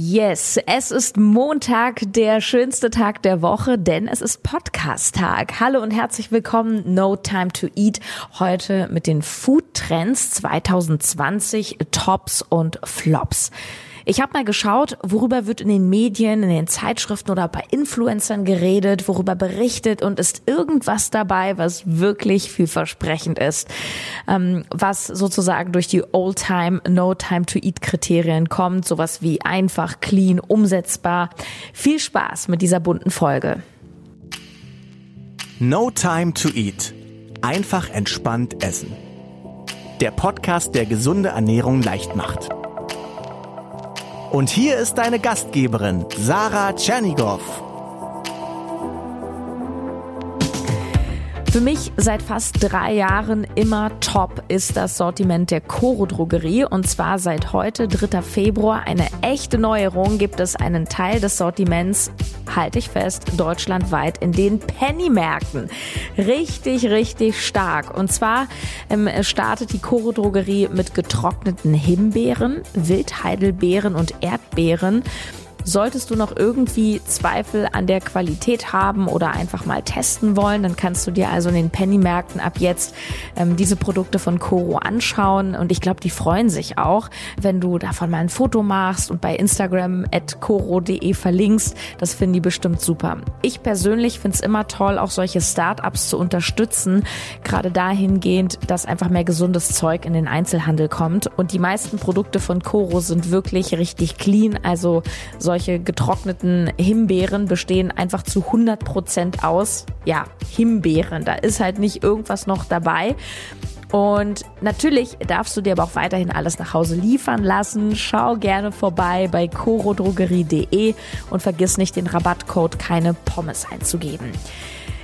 Yes, es ist Montag, der schönste Tag der Woche, denn es ist Podcast-Tag. Hallo und herzlich willkommen, No Time to Eat. Heute mit den Food Trends 2020, Tops und Flops. Ich habe mal geschaut, worüber wird in den Medien, in den Zeitschriften oder bei Influencern geredet, worüber berichtet und ist irgendwas dabei, was wirklich vielversprechend ist, ähm, was sozusagen durch die Old-Time, No-Time-to-Eat-Kriterien kommt, sowas wie einfach, clean, umsetzbar. Viel Spaß mit dieser bunten Folge. No Time to Eat. Einfach entspannt essen. Der Podcast, der gesunde Ernährung leicht macht. Und hier ist deine Gastgeberin, Sarah Tschernigow. Für mich seit fast drei Jahren immer top ist das Sortiment der Coro Drogerie und zwar seit heute, 3. Februar, eine echte Neuerung gibt es einen Teil des Sortiments, halte ich fest, deutschlandweit in den Pennymärkten. Richtig, richtig stark. Und zwar ähm, startet die Coro Drogerie mit getrockneten Himbeeren, Wildheidelbeeren und Erdbeeren. Solltest du noch irgendwie Zweifel an der Qualität haben oder einfach mal testen wollen, dann kannst du dir also in den Pennymärkten ab jetzt ähm, diese Produkte von Coro anschauen. Und ich glaube, die freuen sich auch, wenn du davon mal ein Foto machst und bei Instagram at coro.de verlinkst. Das finden die bestimmt super. Ich persönlich finde es immer toll, auch solche Startups zu unterstützen, gerade dahingehend, dass einfach mehr gesundes Zeug in den Einzelhandel kommt. Und die meisten Produkte von Coro sind wirklich richtig clean, also solche solche getrockneten Himbeeren bestehen einfach zu 100 Prozent aus, ja, Himbeeren. Da ist halt nicht irgendwas noch dabei. Und natürlich darfst du dir aber auch weiterhin alles nach Hause liefern lassen. Schau gerne vorbei bei corodrogerie.de und vergiss nicht den Rabattcode keine Pommes einzugeben.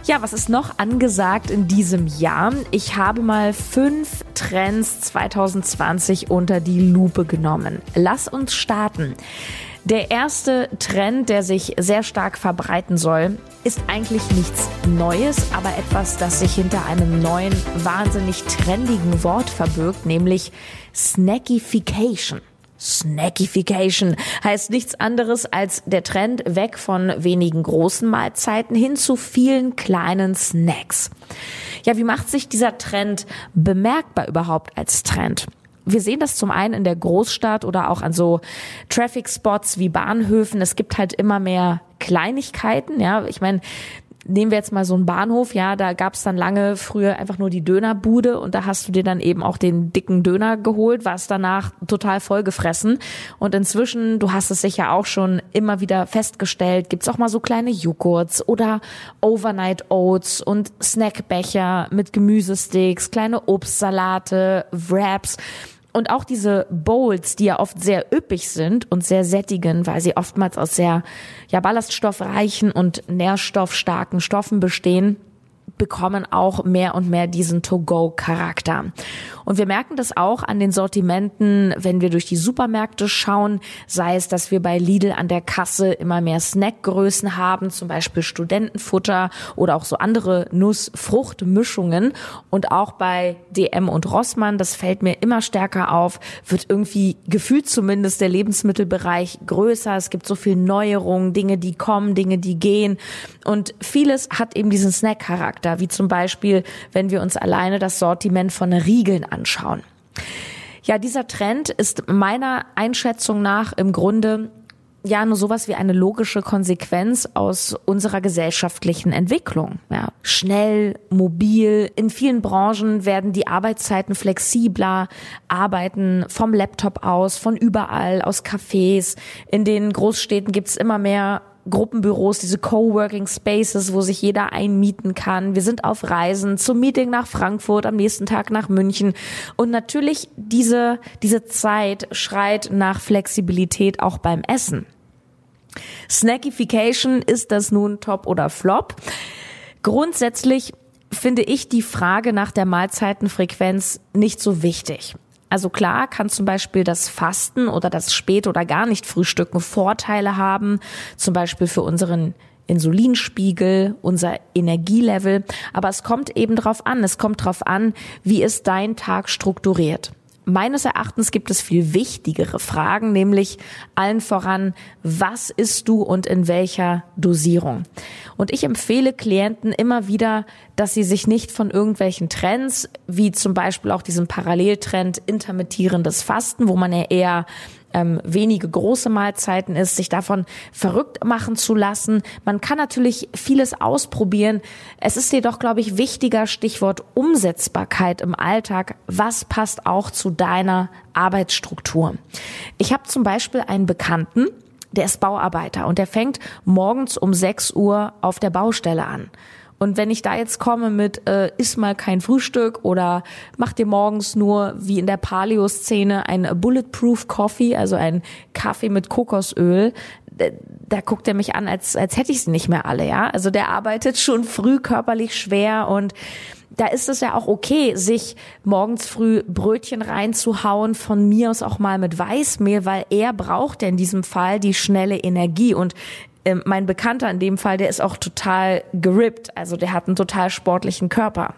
Ja, was ist noch angesagt in diesem Jahr? Ich habe mal fünf Trends 2020 unter die Lupe genommen. Lass uns starten. Der erste Trend, der sich sehr stark verbreiten soll, ist eigentlich nichts Neues, aber etwas, das sich hinter einem neuen, wahnsinnig trendigen Wort verbirgt, nämlich Snackification. Snackification heißt nichts anderes als der Trend weg von wenigen großen Mahlzeiten hin zu vielen kleinen Snacks. Ja, wie macht sich dieser Trend bemerkbar überhaupt als Trend? Wir sehen das zum einen in der Großstadt oder auch an so Traffic Spots wie Bahnhöfen. Es gibt halt immer mehr Kleinigkeiten, ja. Ich meine, nehmen wir jetzt mal so einen Bahnhof, ja, da gab's dann lange früher einfach nur die Dönerbude und da hast du dir dann eben auch den dicken Döner geholt, warst danach total vollgefressen. Und inzwischen, du hast es sicher auch schon immer wieder festgestellt, gibt's auch mal so kleine Joghurts oder Overnight Oats und Snackbecher mit Gemüsesticks, kleine Obstsalate, Wraps. Und auch diese Bowls, die ja oft sehr üppig sind und sehr sättigen, weil sie oftmals aus sehr ja, ballaststoffreichen und nährstoffstarken Stoffen bestehen, bekommen auch mehr und mehr diesen To-Go-Charakter. Und wir merken das auch an den Sortimenten, wenn wir durch die Supermärkte schauen, sei es, dass wir bei Lidl an der Kasse immer mehr Snackgrößen haben, zum Beispiel Studentenfutter oder auch so andere Nuss-Frucht-Mischungen. Und auch bei DM und Rossmann, das fällt mir immer stärker auf, wird irgendwie gefühlt zumindest der Lebensmittelbereich größer. Es gibt so viel Neuerungen, Dinge, die kommen, Dinge, die gehen. Und vieles hat eben diesen Snack-Charakter, wie zum Beispiel, wenn wir uns alleine das Sortiment von Riegeln anschauen. Ja, dieser Trend ist meiner Einschätzung nach im Grunde ja nur sowas wie eine logische Konsequenz aus unserer gesellschaftlichen Entwicklung. Ja, schnell, mobil, in vielen Branchen werden die Arbeitszeiten flexibler, arbeiten vom Laptop aus, von überall, aus Cafés. In den Großstädten gibt's immer mehr Gruppenbüros, diese Coworking Spaces, wo sich jeder einmieten kann. Wir sind auf Reisen zum Meeting nach Frankfurt, am nächsten Tag nach München. Und natürlich diese, diese Zeit schreit nach Flexibilität auch beim Essen. Snackification, ist das nun Top oder Flop? Grundsätzlich finde ich die Frage nach der Mahlzeitenfrequenz nicht so wichtig. Also klar kann zum Beispiel das Fasten oder das Spät- oder gar nicht Frühstücken Vorteile haben, zum Beispiel für unseren Insulinspiegel, unser Energielevel. Aber es kommt eben drauf an. Es kommt drauf an, wie ist dein Tag strukturiert. Meines Erachtens gibt es viel wichtigere Fragen, nämlich allen voran, was isst du und in welcher Dosierung? Und ich empfehle Klienten immer wieder, dass sie sich nicht von irgendwelchen Trends, wie zum Beispiel auch diesem Paralleltrend intermittierendes Fasten, wo man ja eher ähm, wenige große Mahlzeiten ist, sich davon verrückt machen zu lassen. Man kann natürlich vieles ausprobieren. Es ist jedoch, glaube ich, wichtiger Stichwort Umsetzbarkeit im Alltag. Was passt auch zu deiner Arbeitsstruktur? Ich habe zum Beispiel einen Bekannten, der ist Bauarbeiter und der fängt morgens um 6 Uhr auf der Baustelle an. Und wenn ich da jetzt komme mit äh, iss mal kein Frühstück oder mach dir morgens nur wie in der Paleo-Szene ein Bulletproof Coffee, also ein Kaffee mit Kokosöl, da guckt er mich an, als, als hätte ich sie nicht mehr alle, ja. Also der arbeitet schon früh körperlich schwer und da ist es ja auch okay, sich morgens früh Brötchen reinzuhauen, von mir aus auch mal mit Weißmehl, weil er braucht ja in diesem Fall die schnelle Energie und ähm, mein Bekannter in dem Fall, der ist auch total gerippt, also der hat einen total sportlichen Körper.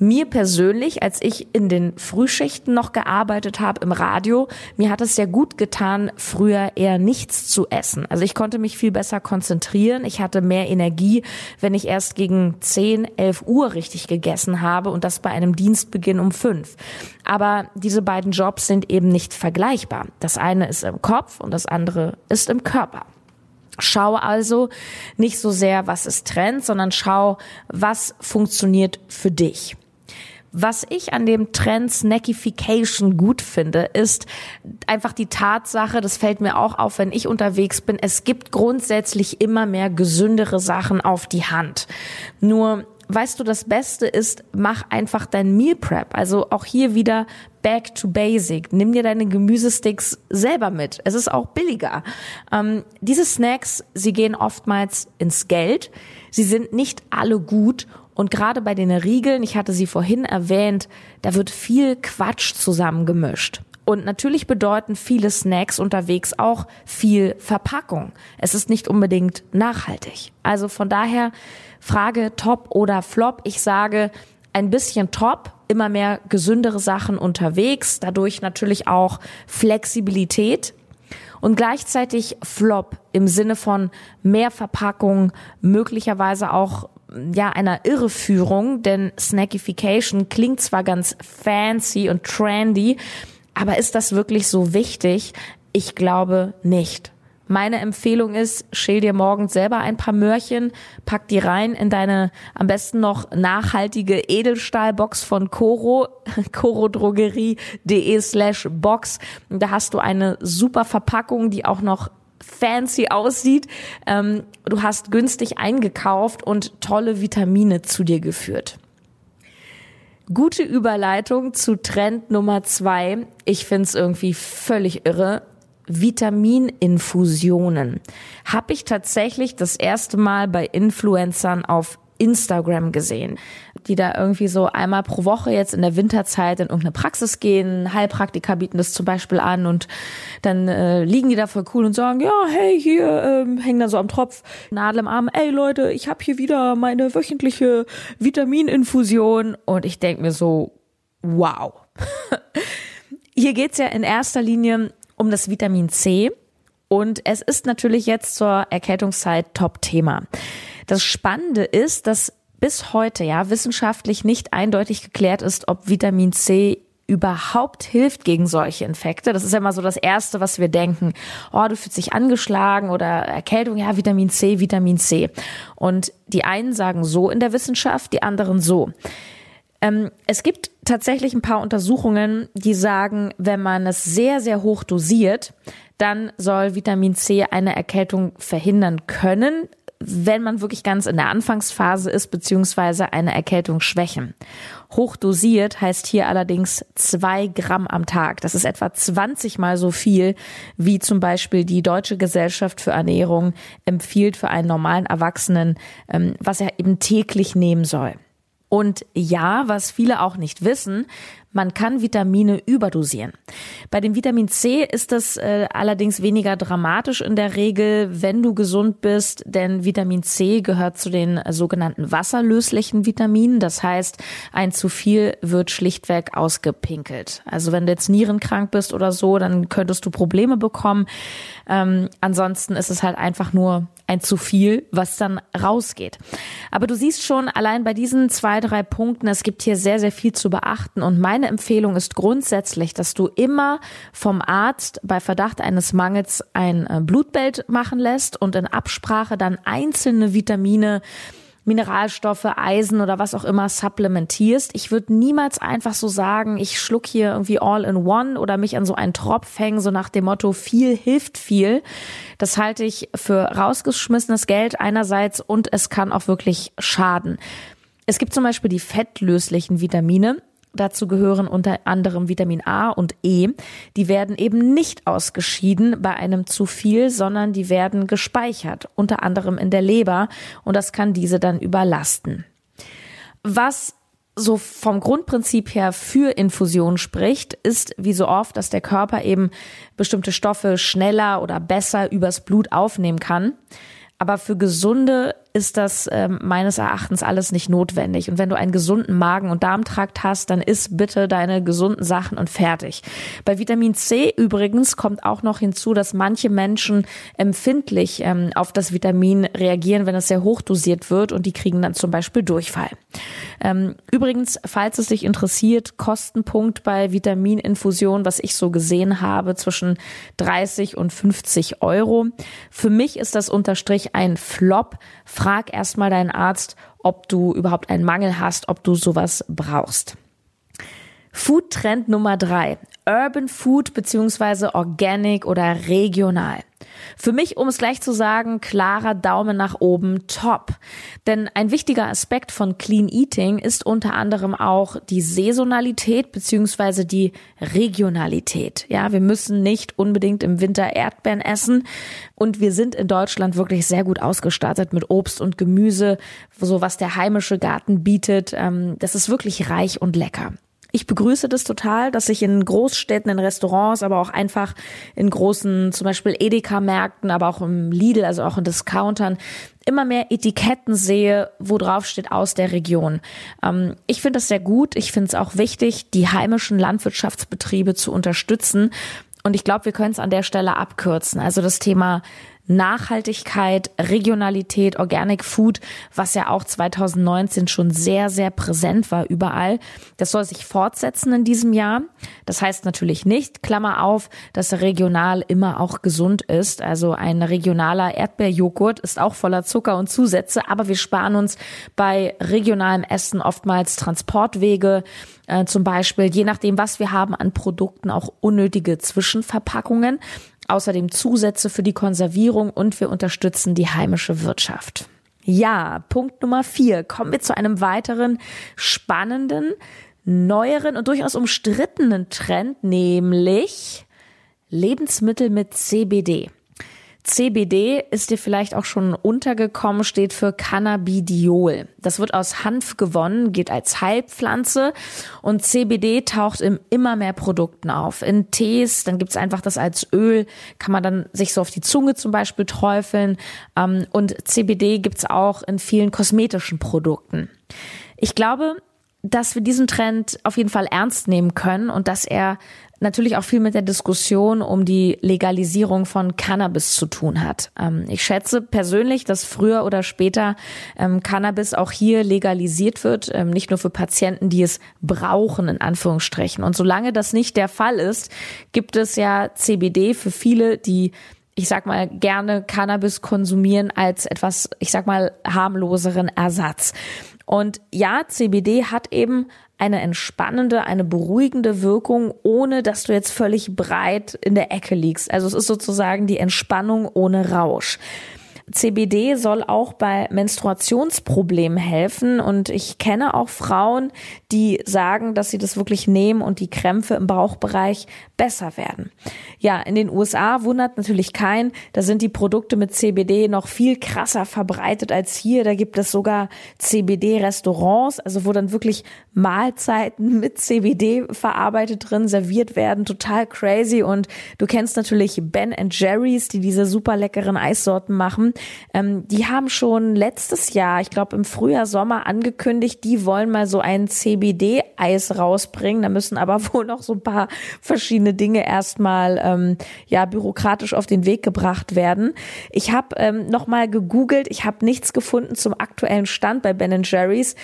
Mir persönlich, als ich in den Frühschichten noch gearbeitet habe im Radio, mir hat es sehr gut getan, früher eher nichts zu essen. Also ich konnte mich viel besser konzentrieren. Ich hatte mehr Energie, wenn ich erst gegen 10, 11 Uhr richtig gegessen habe und das bei einem Dienstbeginn um 5. Aber diese beiden Jobs sind eben nicht vergleichbar. Das eine ist im Kopf und das andere ist im Körper. Schau also nicht so sehr, was ist Trend, sondern schau, was funktioniert für dich. Was ich an dem Trend Snackification gut finde, ist einfach die Tatsache, das fällt mir auch auf, wenn ich unterwegs bin, es gibt grundsätzlich immer mehr gesündere Sachen auf die Hand. Nur weißt du, das Beste ist, mach einfach dein Meal Prep. Also auch hier wieder back to basic. Nimm dir deine Gemüsesticks selber mit. Es ist auch billiger. Ähm, diese Snacks, sie gehen oftmals ins Geld. Sie sind nicht alle gut. Und gerade bei den Riegeln, ich hatte sie vorhin erwähnt, da wird viel Quatsch zusammengemischt. Und natürlich bedeuten viele Snacks unterwegs auch viel Verpackung. Es ist nicht unbedingt nachhaltig. Also von daher Frage Top oder Flop. Ich sage ein bisschen Top, immer mehr gesündere Sachen unterwegs, dadurch natürlich auch Flexibilität und gleichzeitig Flop im Sinne von mehr Verpackung, möglicherweise auch ja einer Irreführung, denn Snackification klingt zwar ganz fancy und trendy, aber ist das wirklich so wichtig? Ich glaube nicht. Meine Empfehlung ist, schäl dir morgens selber ein paar Möhrchen, pack die rein in deine am besten noch nachhaltige Edelstahlbox von Coro, corodrogerie.de slash Box. Da hast du eine super Verpackung, die auch noch fancy aussieht. Ähm, du hast günstig eingekauft und tolle Vitamine zu dir geführt. Gute Überleitung zu Trend Nummer zwei. Ich find's irgendwie völlig irre. Vitamininfusionen habe ich tatsächlich das erste Mal bei Influencern auf Instagram gesehen, die da irgendwie so einmal pro Woche jetzt in der Winterzeit in irgendeine Praxis gehen. Heilpraktiker bieten das zum Beispiel an und dann äh, liegen die da voll cool und sagen, ja, hey, hier ähm, hängen da so am Tropf, Nadel im Arm, ey Leute, ich habe hier wieder meine wöchentliche Vitamininfusion und ich denk mir so, wow. hier geht's ja in erster Linie um das Vitamin C. Und es ist natürlich jetzt zur Erkältungszeit Top-Thema. Das Spannende ist, dass bis heute ja wissenschaftlich nicht eindeutig geklärt ist, ob Vitamin C überhaupt hilft gegen solche Infekte. Das ist ja immer so das Erste, was wir denken. Oh, du fühlst dich angeschlagen oder Erkältung, ja, Vitamin C, Vitamin C. Und die einen sagen so in der Wissenschaft, die anderen so. Ähm, es gibt tatsächlich ein paar Untersuchungen, die sagen, wenn man es sehr, sehr hoch dosiert, dann soll Vitamin C eine Erkältung verhindern können, wenn man wirklich ganz in der Anfangsphase ist, beziehungsweise eine Erkältung schwächen. Hochdosiert heißt hier allerdings zwei Gramm am Tag. Das ist etwa 20 mal so viel, wie zum Beispiel die Deutsche Gesellschaft für Ernährung empfiehlt für einen normalen Erwachsenen, ähm, was er eben täglich nehmen soll. Und ja, was viele auch nicht wissen, Man kann Vitamine überdosieren. Bei dem Vitamin C ist das äh, allerdings weniger dramatisch in der Regel, wenn du gesund bist, denn Vitamin C gehört zu den sogenannten wasserlöslichen Vitaminen. Das heißt, ein zu viel wird schlichtweg ausgepinkelt. Also wenn du jetzt nierenkrank bist oder so, dann könntest du Probleme bekommen. Ähm, ansonsten ist es halt einfach nur ein zu viel, was dann rausgeht. Aber du siehst schon, allein bei diesen zwei, drei Punkten, es gibt hier sehr, sehr viel zu beachten. Und meine Empfehlung ist grundsätzlich, dass du immer vom Arzt bei Verdacht eines Mangels ein äh, Blutbild machen lässt und in Absprache dann einzelne Vitamine Mineralstoffe, Eisen oder was auch immer supplementierst. Ich würde niemals einfach so sagen, ich schluck hier irgendwie all in one oder mich an so einen Tropf hängen, so nach dem Motto, viel hilft viel. Das halte ich für rausgeschmissenes Geld einerseits und es kann auch wirklich schaden. Es gibt zum Beispiel die fettlöslichen Vitamine. Dazu gehören unter anderem Vitamin A und E. Die werden eben nicht ausgeschieden bei einem zu viel, sondern die werden gespeichert, unter anderem in der Leber und das kann diese dann überlasten. Was so vom Grundprinzip her für Infusion spricht, ist wie so oft, dass der Körper eben bestimmte Stoffe schneller oder besser übers Blut aufnehmen kann. Aber für gesunde ist das äh, meines Erachtens alles nicht notwendig. Und wenn du einen gesunden Magen- und Darmtrakt hast, dann isst bitte deine gesunden Sachen und fertig. Bei Vitamin C übrigens kommt auch noch hinzu, dass manche Menschen empfindlich ähm, auf das Vitamin reagieren, wenn es sehr hoch dosiert wird und die kriegen dann zum Beispiel Durchfall. Ähm, übrigens, falls es dich interessiert, Kostenpunkt bei Vitamininfusion, was ich so gesehen habe, zwischen 30 und 50 Euro. Für mich ist das unterstrich ein Flop frag erstmal deinen Arzt, ob du überhaupt einen Mangel hast, ob du sowas brauchst. Food Trend Nummer drei. Urban Food beziehungsweise Organic oder regional. Für mich, um es gleich zu sagen, klarer Daumen nach oben, top. Denn ein wichtiger Aspekt von Clean Eating ist unter anderem auch die Saisonalität beziehungsweise die Regionalität. Ja, wir müssen nicht unbedingt im Winter Erdbeeren essen und wir sind in Deutschland wirklich sehr gut ausgestattet mit Obst und Gemüse, so was der heimische Garten bietet. Ähm, das ist wirklich reich und lecker. Ich begrüße das total, dass ich in Großstädten, in Restaurants, aber auch einfach in großen, zum Beispiel Edeka-Märkten, aber auch im Lidl, also auch in Discountern, immer mehr Etiketten sehe, wo drauf steht aus der Region. Ähm, ich finde das sehr gut. Ich finde es auch wichtig, die heimischen Landwirtschaftsbetriebe zu unterstützen. Und ich glaube, wir können es an der Stelle abkürzen. Also das Thema Nachhaltigkeit, Regionalität, Organic Food, was ja auch 2019 schon sehr, sehr präsent war überall. Das soll sich fortsetzen in diesem Jahr. Das heißt natürlich nicht, Klammer auf, dass regional immer auch gesund ist. Also ein regionaler Erdbeerjoghurt ist auch voller Zucker und Zusätze, aber wir sparen uns bei regionalem Essen oftmals Transportwege, äh, zum Beispiel, je nachdem, was wir haben an Produkten, auch unnötige Zwischenverpackungen außerdem Zusätze für die Konservierung und wir unterstützen die heimische Wirtschaft. Ja, Punkt Nummer vier. Kommen wir zu einem weiteren spannenden, neueren und durchaus umstrittenen Trend, nämlich Lebensmittel mit CBD. CBD ist dir vielleicht auch schon untergekommen, steht für Cannabidiol. Das wird aus Hanf gewonnen, geht als Heilpflanze und CBD taucht in immer mehr Produkten auf. In Tees, dann gibt's einfach das als Öl, kann man dann sich so auf die Zunge zum Beispiel träufeln. Ähm, und CBD gibt's auch in vielen kosmetischen Produkten. Ich glaube, dass wir diesen Trend auf jeden Fall ernst nehmen können und dass er natürlich auch viel mit der Diskussion um die Legalisierung von Cannabis zu tun hat. Ähm, ich schätze persönlich, dass früher oder später ähm, Cannabis auch hier legalisiert wird, ähm, nicht nur für Patienten, die es brauchen, in Anführungsstrichen. Und solange das nicht der Fall ist, gibt es ja CBD für viele, die ich sag mal, gerne Cannabis konsumieren als etwas, ich sag mal, harmloseren Ersatz. Und ja, CBD hat eben eine entspannende, eine beruhigende Wirkung, ohne dass du jetzt völlig breit in der Ecke liegst. Also es ist sozusagen die Entspannung ohne Rausch. CBD soll auch bei Menstruationsproblemen helfen und ich kenne auch Frauen, die sagen, dass sie das wirklich nehmen und die Krämpfe im Bauchbereich besser werden. Ja, in den USA wundert natürlich kein, da sind die Produkte mit CBD noch viel krasser verbreitet als hier. Da gibt es sogar CBD-Restaurants, also wo dann wirklich Mahlzeiten mit CBD verarbeitet drin serviert werden. Total crazy. Und du kennst natürlich Ben Jerry's, die diese super leckeren Eissorten machen. Ähm, die haben schon letztes Jahr, ich glaube im Frühjahr, Sommer angekündigt, die wollen mal so ein CBD-Eis rausbringen. Da müssen aber wohl noch so ein paar verschiedene Dinge erstmal ähm, ja bürokratisch auf den Weg gebracht werden. Ich habe ähm, noch mal gegoogelt, ich habe nichts gefunden zum aktuellen Stand bei Ben Jerry's.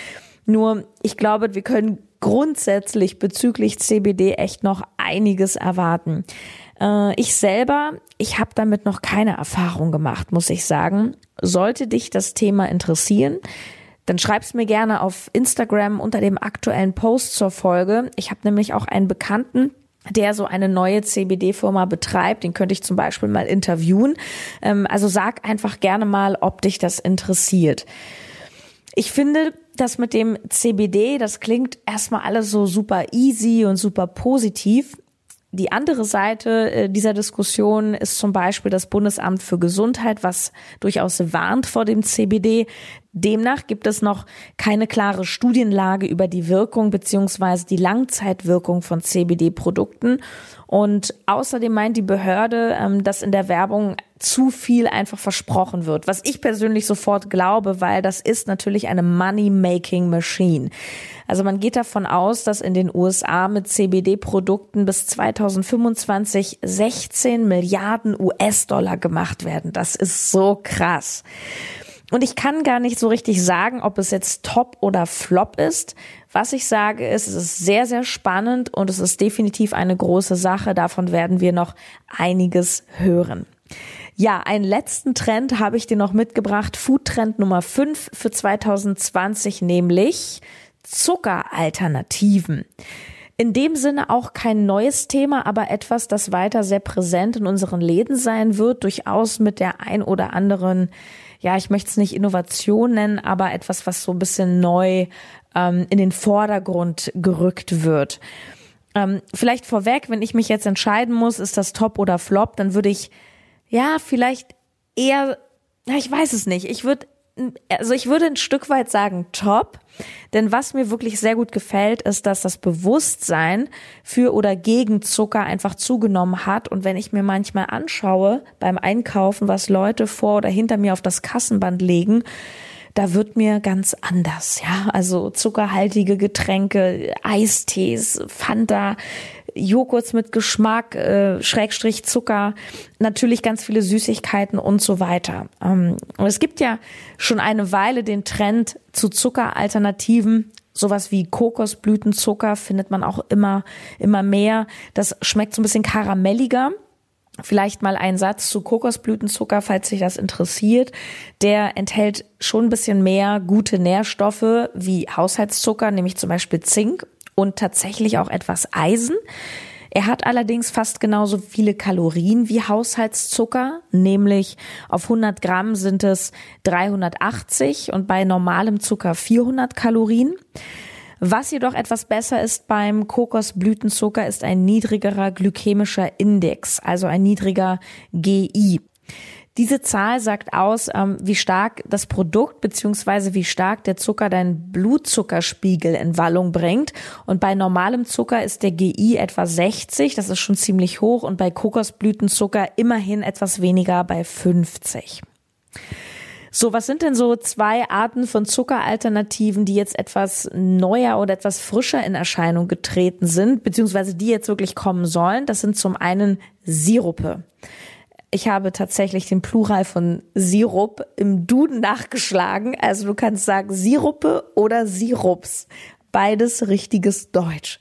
Nur ich glaube, wir können grundsätzlich bezüglich CBD echt noch einiges erwarten. Äh, ich selber, ich habe damit noch keine Erfahrung gemacht, muss ich sagen. Sollte dich das Thema interessieren, dann schreib's mir gerne auf Instagram unter dem aktuellen Post zur Folge. Ich habe nämlich auch einen Bekannten, der so eine neue CBD-Firma betreibt. Den könnte ich zum Beispiel mal interviewen. Ähm, also sag einfach gerne mal, ob dich das interessiert. Ich finde, das mit dem CBD, das klingt erstmal alles so super easy und super positiv. Die andere Seite äh, dieser Diskussion ist zum Beispiel das Bundesamt für Gesundheit, was durchaus warnt vor dem CBD. Demnach gibt es noch keine klare Studienlage über die Wirkung beziehungsweise die Langzeitwirkung von CBD-Produkten. Und außerdem meint die Behörde, ähm, dass in der Werbung zu viel einfach versprochen wird, was ich persönlich sofort glaube, weil das ist natürlich eine Money-Making Machine. Also man geht davon aus, dass in den USA mit CBD-Produkten bis 2025 16 Milliarden US-Dollar gemacht werden. Das ist so krass. Und ich kann gar nicht so richtig sagen, ob es jetzt top oder flop ist. Was ich sage ist, es ist sehr, sehr spannend und es ist definitiv eine große Sache. Davon werden wir noch einiges hören. Ja, einen letzten Trend habe ich dir noch mitgebracht. Food-Trend Nummer 5 für 2020, nämlich Zuckeralternativen. In dem Sinne auch kein neues Thema, aber etwas, das weiter sehr präsent in unseren Läden sein wird, durchaus mit der ein oder anderen, ja, ich möchte es nicht Innovation nennen, aber etwas, was so ein bisschen neu ähm, in den Vordergrund gerückt wird. Ähm, vielleicht vorweg, wenn ich mich jetzt entscheiden muss, ist das Top oder Flop, dann würde ich ja, vielleicht eher, ja, ich weiß es nicht. Ich würde, also ich würde ein Stück weit sagen top, denn was mir wirklich sehr gut gefällt, ist, dass das Bewusstsein für oder gegen Zucker einfach zugenommen hat. Und wenn ich mir manchmal anschaue beim Einkaufen, was Leute vor oder hinter mir auf das Kassenband legen, da wird mir ganz anders, ja. Also zuckerhaltige Getränke, Eistees, Fanta, Joghurts mit Geschmack, äh, Schrägstrich Zucker, natürlich ganz viele Süßigkeiten und so weiter. Ähm, und es gibt ja schon eine Weile den Trend zu Zuckeralternativen. Sowas wie Kokosblütenzucker findet man auch immer, immer mehr. Das schmeckt so ein bisschen karamelliger. Vielleicht mal ein Satz zu Kokosblütenzucker, falls sich das interessiert. Der enthält schon ein bisschen mehr gute Nährstoffe wie Haushaltszucker, nämlich zum Beispiel Zink und tatsächlich auch etwas Eisen. Er hat allerdings fast genauso viele Kalorien wie Haushaltszucker, nämlich auf 100 Gramm sind es 380 und bei normalem Zucker 400 Kalorien. Was jedoch etwas besser ist beim Kokosblütenzucker ist ein niedrigerer glykämischer Index, also ein niedriger GI. Diese Zahl sagt aus, ähm, wie stark das Produkt beziehungsweise wie stark der Zucker deinen Blutzuckerspiegel in Wallung bringt. Und bei normalem Zucker ist der GI etwa 60, das ist schon ziemlich hoch, und bei Kokosblütenzucker immerhin etwas weniger bei 50. So, was sind denn so zwei Arten von Zuckeralternativen, die jetzt etwas neuer oder etwas frischer in Erscheinung getreten sind, beziehungsweise die jetzt wirklich kommen sollen? Das sind zum einen Sirupe. Ich habe tatsächlich den Plural von Sirup im Duden nachgeschlagen. Also du kannst sagen Sirupe oder Sirups. Beides richtiges Deutsch.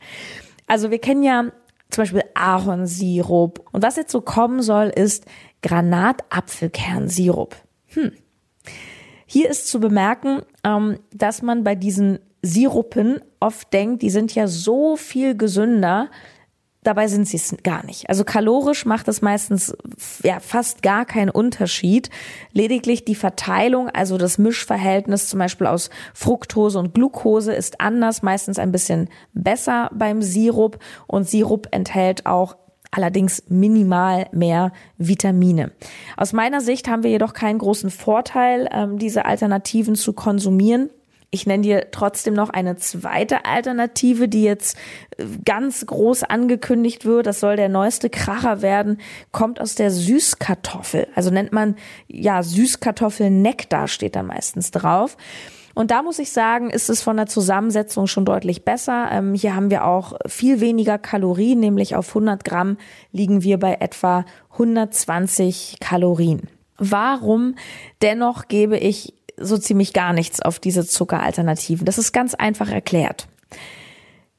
Also wir kennen ja zum Beispiel Ahornsirup. Und was jetzt so kommen soll, ist Granatapfelkernsirup. Hm. Hier ist zu bemerken, ähm, dass man bei diesen Sirupen oft denkt, die sind ja so viel gesünder, Dabei sind sie es gar nicht. Also kalorisch macht es meistens ja fast gar keinen Unterschied. Lediglich die Verteilung, also das Mischverhältnis zum Beispiel aus Fructose und Glucose ist anders, meistens ein bisschen besser beim Sirup und Sirup enthält auch allerdings minimal mehr Vitamine. Aus meiner Sicht haben wir jedoch keinen großen Vorteil, ähm, diese Alternativen zu konsumieren. Ich nenne dir trotzdem noch eine zweite Alternative, die jetzt äh, ganz groß angekündigt wird. Das soll der neueste Kracher werden. Kommt aus der Süßkartoffel. Also nennt man, ja, Süßkartoffelnektar steht da meistens drauf. Und da muss ich sagen, ist es von der Zusammensetzung schon deutlich besser. Ähm, hier haben wir auch viel weniger Kalorien, nämlich auf 100 Gramm liegen wir bei etwa 120 Kalorien. Warum dennoch gebe ich so ziemlich gar nichts auf diese Zuckeralternativen. Das ist ganz einfach erklärt.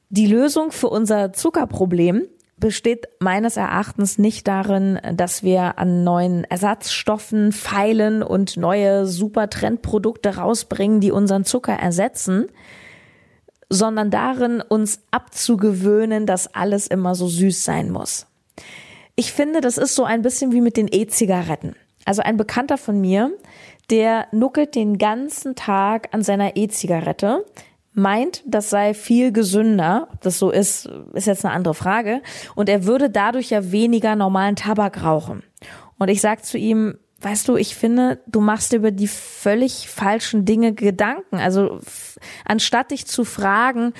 Die Lösung für unser Zuckerproblem besteht meines Erachtens nicht darin, dass wir an neuen Ersatzstoffen feilen und neue super Trendprodukte rausbringen, die unseren Zucker ersetzen, sondern darin, uns abzugewöhnen, dass alles immer so süß sein muss. Ich finde, das ist so ein bisschen wie mit den E-Zigaretten. Also ein Bekannter von mir, der nuckelt den ganzen Tag an seiner E-Zigarette, meint, das sei viel gesünder. Ob das so ist, ist jetzt eine andere Frage. Und er würde dadurch ja weniger normalen Tabak rauchen. Und ich sag zu ihm, weißt du, ich finde, du machst über die völlig falschen Dinge Gedanken. Also anstatt dich zu fragen,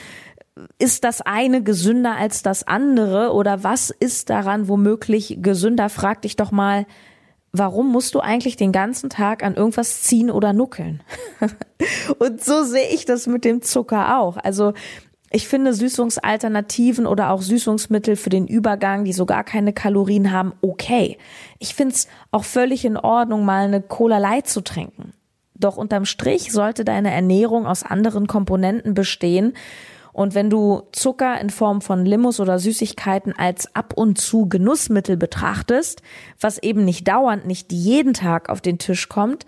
ist das eine gesünder als das andere oder was ist daran womöglich gesünder, frag dich doch mal, warum musst du eigentlich den ganzen Tag an irgendwas ziehen oder nuckeln? und so sehe ich das mit dem Zucker auch. Also ich finde Süßungsalternativen oder auch Süßungsmittel für den Übergang, die so gar keine Kalorien haben, okay. Ich finde es auch völlig in Ordnung, mal eine Cola Light zu trinken. Doch unterm Strich sollte deine Ernährung aus anderen Komponenten bestehen und wenn du Zucker in Form von Limos oder Süßigkeiten als ab und zu Genussmittel betrachtest, was eben nicht dauernd, nicht jeden Tag auf den Tisch kommt,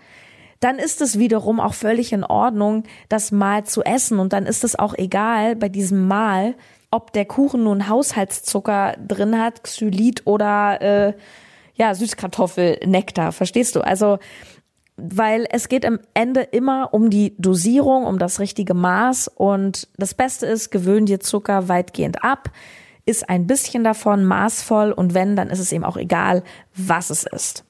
dann ist es wiederum auch völlig in Ordnung, das mal zu essen. Und dann ist es auch egal bei diesem Mal, ob der Kuchen nun Haushaltszucker drin hat, Xylit oder äh, ja, Süßkartoffelnektar. Verstehst du? Also weil es geht am Ende immer um die Dosierung, um das richtige Maß und das Beste ist, gewöhn dir Zucker weitgehend ab, ist ein bisschen davon maßvoll und wenn, dann ist es eben auch egal, was es ist.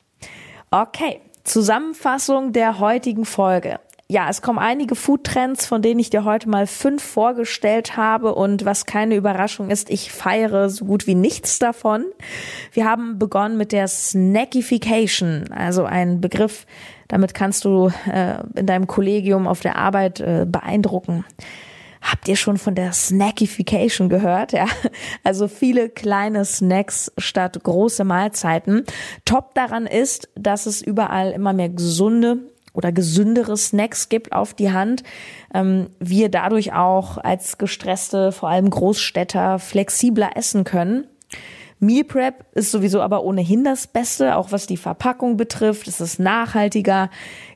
Okay, Zusammenfassung der heutigen Folge ja, es kommen einige Foodtrends, von denen ich dir heute mal fünf vorgestellt habe und was keine Überraschung ist, ich feiere so gut wie nichts davon. Wir haben begonnen mit der Snackification, also ein Begriff, damit kannst du äh, in deinem Kollegium auf der Arbeit äh, beeindrucken. Habt ihr schon von der Snackification gehört? Ja, also viele kleine Snacks statt große Mahlzeiten. Top daran ist, dass es überall immer mehr gesunde oder gesündere Snacks gibt auf die Hand, ähm, wir dadurch auch als gestresste, vor allem Großstädter, flexibler essen können. Meal Prep ist sowieso aber ohnehin das Beste, auch was die Verpackung betrifft. Es ist nachhaltiger.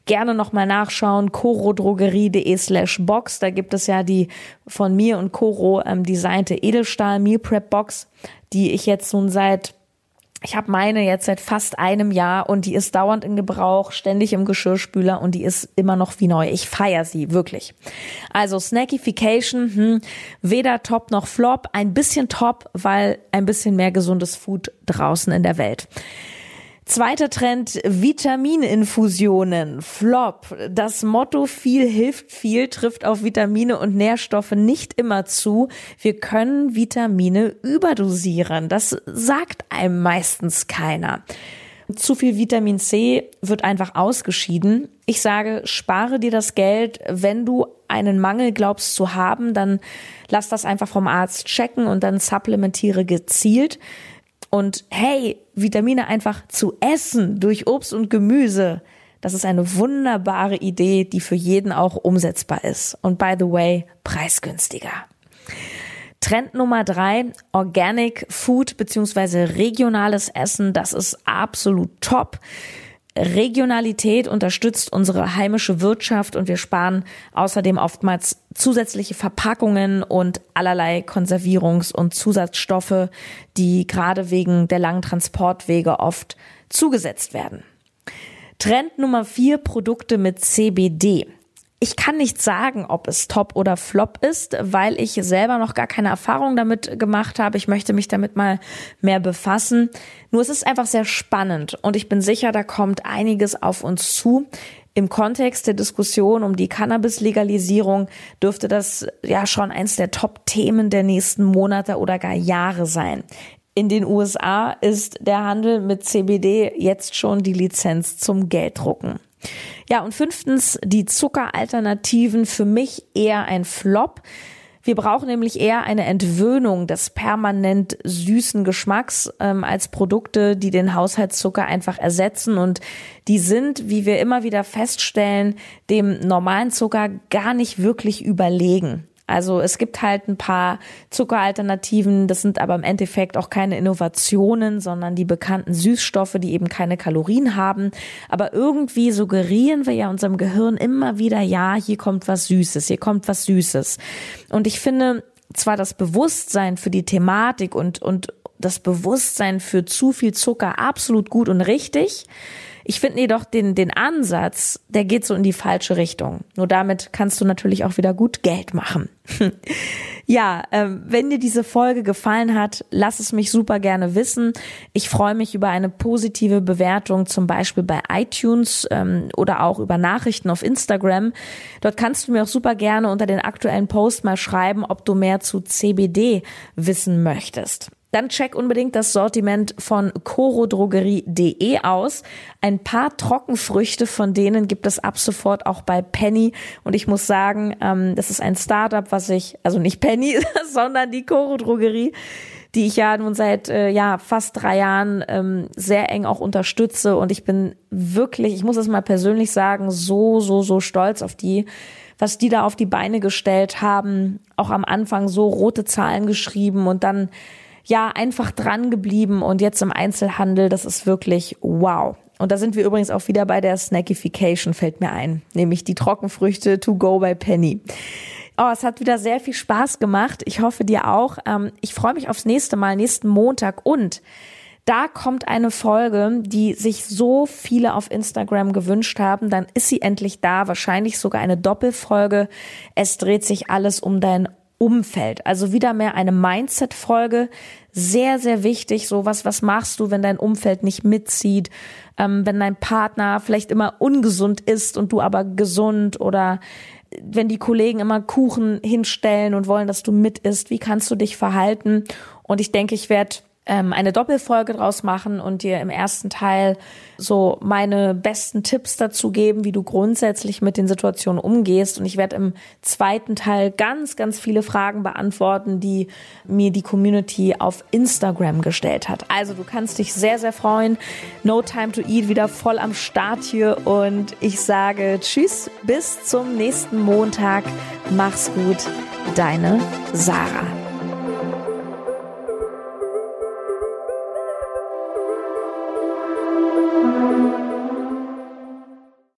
Gerne nochmal nachschauen, corodrogerie.de slash box. Da gibt es ja die von mir und Coro ähm, designte Edelstahl Meal Prep Box, die ich jetzt nun seit ich habe meine jetzt seit fast einem Jahr und die ist dauernd in Gebrauch, ständig im Geschirrspüler und die ist immer noch wie neu. Ich feiere sie wirklich. Also Snackification, hm, weder top noch flop, ein bisschen top, weil ein bisschen mehr gesundes Food draußen in der Welt. Zweiter Trend, Vitamininfusionen. Flop. Das Motto viel hilft viel trifft auf Vitamine und Nährstoffe nicht immer zu. Wir können Vitamine überdosieren. Das sagt einem meistens keiner. Zu viel Vitamin C wird einfach ausgeschieden. Ich sage, spare dir das Geld. Wenn du einen Mangel glaubst zu haben, dann lass das einfach vom Arzt checken und dann supplementiere gezielt. Und hey, Vitamine einfach zu essen durch Obst und Gemüse, das ist eine wunderbare Idee, die für jeden auch umsetzbar ist. Und by the way, preisgünstiger. Trend Nummer drei, Organic Food beziehungsweise regionales Essen, das ist absolut top. Regionalität unterstützt unsere heimische Wirtschaft und wir sparen außerdem oftmals zusätzliche Verpackungen und allerlei Konservierungs- und Zusatzstoffe, die gerade wegen der langen Transportwege oft zugesetzt werden. Trend Nummer vier, Produkte mit CBD. Ich kann nicht sagen, ob es top oder flop ist, weil ich selber noch gar keine Erfahrung damit gemacht habe. Ich möchte mich damit mal mehr befassen. Nur es ist einfach sehr spannend und ich bin sicher, da kommt einiges auf uns zu. Im Kontext der Diskussion um die Cannabis-Legalisierung dürfte das ja schon eins der Top-Themen der nächsten Monate oder gar Jahre sein. In den USA ist der Handel mit CBD jetzt schon die Lizenz zum Gelddrucken. Ja, und fünftens, die Zuckeralternativen für mich eher ein Flop. Wir brauchen nämlich eher eine Entwöhnung des permanent süßen Geschmacks ähm, als Produkte, die den Haushaltszucker einfach ersetzen. Und die sind, wie wir immer wieder feststellen, dem normalen Zucker gar nicht wirklich überlegen. Also es gibt halt ein paar Zuckeralternativen, das sind aber im Endeffekt auch keine Innovationen, sondern die bekannten Süßstoffe, die eben keine Kalorien haben. Aber irgendwie suggerieren wir ja unserem Gehirn immer wieder, ja, hier kommt was Süßes, hier kommt was Süßes. Und ich finde, zwar das Bewusstsein für die Thematik und, und das Bewusstsein für zu viel Zucker absolut gut und richtig. Ich finde jedoch den, den Ansatz, der geht so in die falsche Richtung. Nur damit kannst du natürlich auch wieder gut Geld machen. ja, äh, wenn dir diese Folge gefallen hat, lass es mich super gerne wissen. Ich freue mich über eine positive Bewertung, zum Beispiel bei iTunes ähm, oder auch über Nachrichten auf Instagram. Dort kannst du mir auch super gerne unter den aktuellen Post mal schreiben, ob du mehr zu CBD wissen möchtest. Dann check unbedingt das Sortiment von corodrogerie.de aus. Ein paar Trockenfrüchte von denen gibt es ab sofort auch bei Penny. Und ich muss sagen, ähm, das ist ein Startup, was ich, also nicht Penny, sondern die Coro Drogerie, die ich ja nun seit äh, ja fast drei Jahren ähm, sehr eng auch unterstütze. Und ich bin wirklich, ich muss es mal persönlich sagen, so, so, so stolz auf die was die da auf die Beine gestellt haben, auch am Anfang so rote Zahlen geschrieben und dann ja einfach dran geblieben und jetzt im Einzelhandel, das ist wirklich wow. Und da sind wir übrigens auch wieder bei der Snackification, fällt mir ein, nämlich die Trockenfrüchte to go by Penny. Oh, es hat wieder sehr viel Spaß gemacht. Ich hoffe dir auch. Ähm, ich freue mich aufs nächste Mal, nächsten Montag und da kommt eine Folge, die sich so viele auf Instagram gewünscht haben. Dann ist sie endlich da. Wahrscheinlich sogar eine Doppelfolge. Es dreht sich alles um dein Umfeld. Also wieder mehr eine Mindset-Folge. Sehr, sehr wichtig. So was, was machst du, wenn dein Umfeld nicht mitzieht? Ähm, wenn dein Partner vielleicht immer ungesund ist und du aber gesund oder wenn die Kollegen immer Kuchen hinstellen und wollen, dass du mit isst, wie kannst du dich verhalten? Und ich denke, ich werde ähm, eine Doppelfolge draus machen und dir im ersten Teil so meine besten Tipps dazu geben, wie du grundsätzlich mit den Situationen umgehst. Und ich werde im zweiten Teil ganz, ganz viele Fragen beantworten, die mir die Community auf Instagram gestellt hat. Also du kannst dich sehr, sehr freuen. No Time to Eat wieder voll am Start hier und ich sage Tschüss, bis zum nächsten Montag. Mach's gut, deine Sarah.